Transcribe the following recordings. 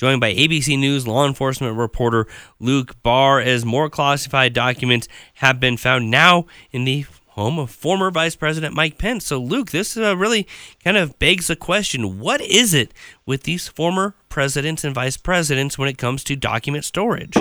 joined by ABC News law enforcement reporter Luke Barr as more classified documents have been found now in the home of former Vice President Mike Pence. So, Luke, this uh, really kind of begs the question what is it with these former presidents and vice presidents when it comes to document storage?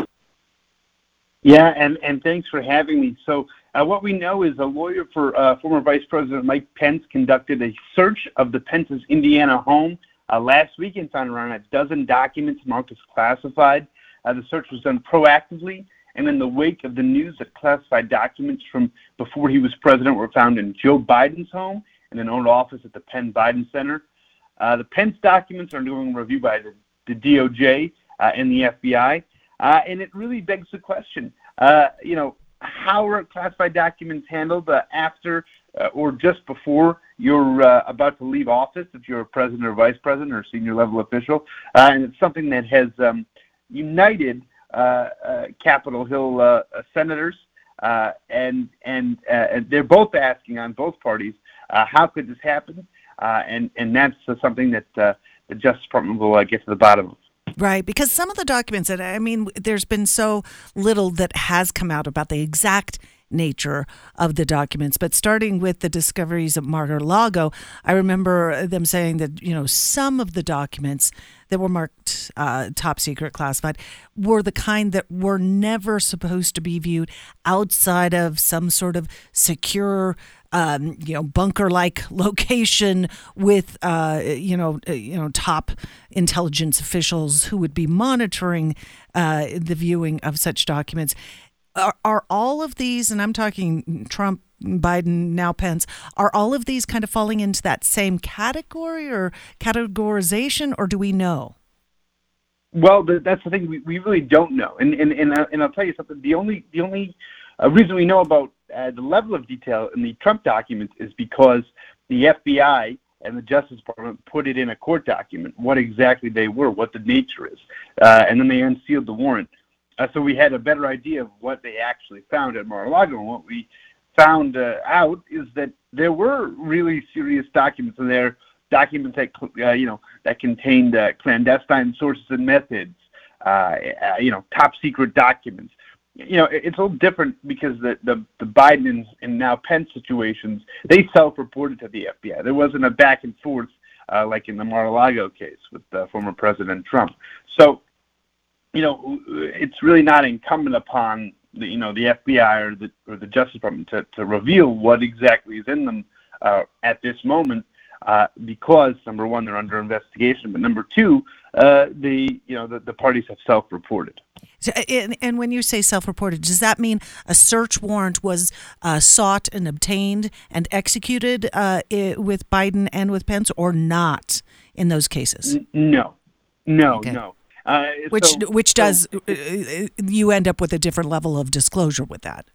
Yeah, and, and thanks for having me. So, uh, what we know is a lawyer for uh, former Vice President Mike Pence conducted a search of the Pence's Indiana home uh, last week and found around a dozen documents marked as classified. Uh, the search was done proactively and in the wake of the news that classified documents from before he was president were found in Joe Biden's home and an old office at the Penn Biden Center. Uh, the Pence documents are undergoing review by the, the DOJ uh, and the FBI, uh, and it really begs the question, uh, you know, how are classified documents handled uh, after Uh, or just before you're uh, about to leave office if you're a president or vice president or senior level official? Uh, and it's something that has um, united uh, uh, Capitol Hill uh, senators, and and they're both asking on both parties, how could this happen? and and that's something that the Justice Department will get to the bottom of. Right, because some of the documents that I mean, there's been so little that has come out about the exact nature of the documents. But starting with the discoveries of Mar-a-Lago, I remember them saying that you know some of the documents that were marked uh, top secret classified were the kind that were never supposed to be viewed outside of some sort of secure um, you know bunker like location with uh, you know uh, you know top intelligence officials who would be monitoring uh, the viewing of such documents are, are all of these, and I'm talking Trump, Biden, now Pence, are all of these kind of falling into that same category or categorization, or do we know? Well, that's the thing. We, we really don't know, and and and, uh, and I'll tell you something. The only the only uh, reason we know about uh, the level of detail in the Trump documents is because the FBI and the Justice Department put it in a court document what exactly they were, what the nature is, uh, and then they unsealed the warrant. Uh, so we had a better idea of what they actually found at Mar-a-Lago. And what we found uh, out is that there were really serious documents in there, documents that uh, you know that contained uh, clandestine sources and methods, uh, uh, you know, top secret documents. You know, it's a little different because the the, the Biden and, and now Pence situations they self-reported to the FBI. There wasn't a back and forth uh, like in the Mar-a-Lago case with former President Trump. So you know, it's really not incumbent upon the, you know, the FBI or the or the Justice Department to, to reveal what exactly is in them uh, at this moment, uh, because number one, they're under investigation, but number two, uh, the you know the, the parties have self-reported. So, and, and, when you say self-reported, does that mean a search warrant was uh, sought and obtained and executed uh, with Biden and with Pence, or not in those cases? no, no, okay. no. Uh, which so, which does so, uh, uh, you end up with a different level of disclosure with that.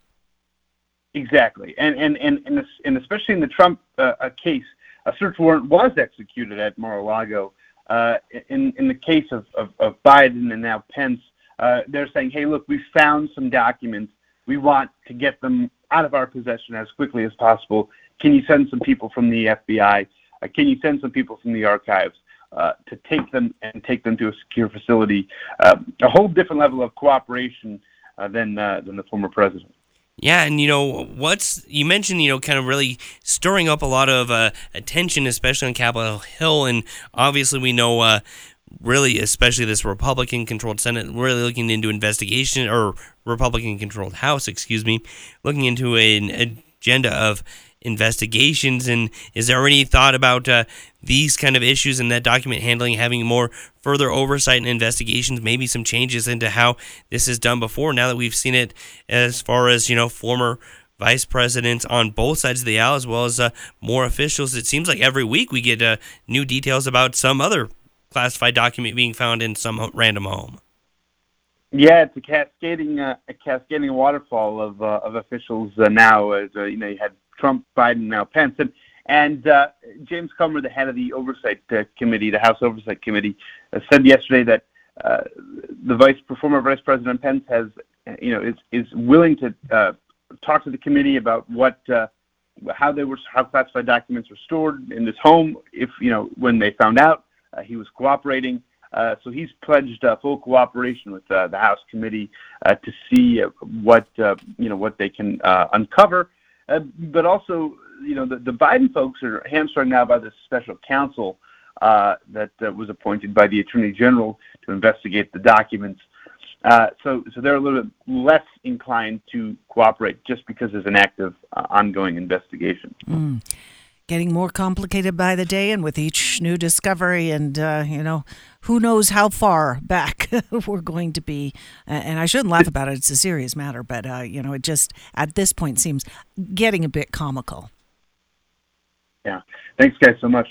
Exactly, and and and and, and especially in the Trump uh, case, a search warrant was executed at Mar-a-Lago. Uh, in in the case of, of, of Biden and now Pence, uh, they're saying, "Hey, look, we found some documents. We want to get them out of our possession as quickly as possible. Can you send some people from the FBI? can you send some people from the archives?" Uh, to take them and take them to a secure facility. Uh, a whole different level of cooperation uh, than uh, than the former president. Yeah, and you know what's you mentioned, you know, kind of really stirring up a lot of attention, especially on Capitol Hill, and obviously we know. Really, especially this Republican-controlled Senate, really looking into investigation or Republican-controlled House, excuse me, looking into an agenda of investigations? And is there any thought about uh, these kind of issues and that document handling having more further oversight and investigations, maybe some changes into how this is done before now that we've seen it as far as, you know, former vice presidents on both sides of the aisle as well as uh, more officials. It seems like every week we get uh, new details about some other classified document being found in some random home. Yeah, it's a cascading, uh, a cascading waterfall of uh, of officials uh, now. As uh, you know, you had Trump, Biden, now Pence. And, and uh, James Comer, the head of the Oversight uh, Committee, the House Oversight Committee, uh, said yesterday that uh, the vice former Vice President Pence has, you know, is is willing to uh, talk to the committee about what uh, how they were how classified documents were stored in this home. If you know when they found out he was cooperating, Uh, so he's pledged uh, full cooperation with uh, the House committee uh, to see uh, what uh, you know what they can uh, uncover. Uh, but also, you know, the, the Biden folks are hamstrung now by this special counsel uh, that uh, was appointed by the Attorney General to investigate the documents. Uh, so, so they're a little bit less inclined to cooperate just because there's an active, uh, ongoing investigation. Mm. Getting more complicated by the day, and with each new discovery, and uh, you know, who knows how far back we're going to be. And I shouldn't laugh about it; it's a serious matter. But uh, you know, it just at this point seems getting a bit comical. Yeah. Thanks, guys, so much.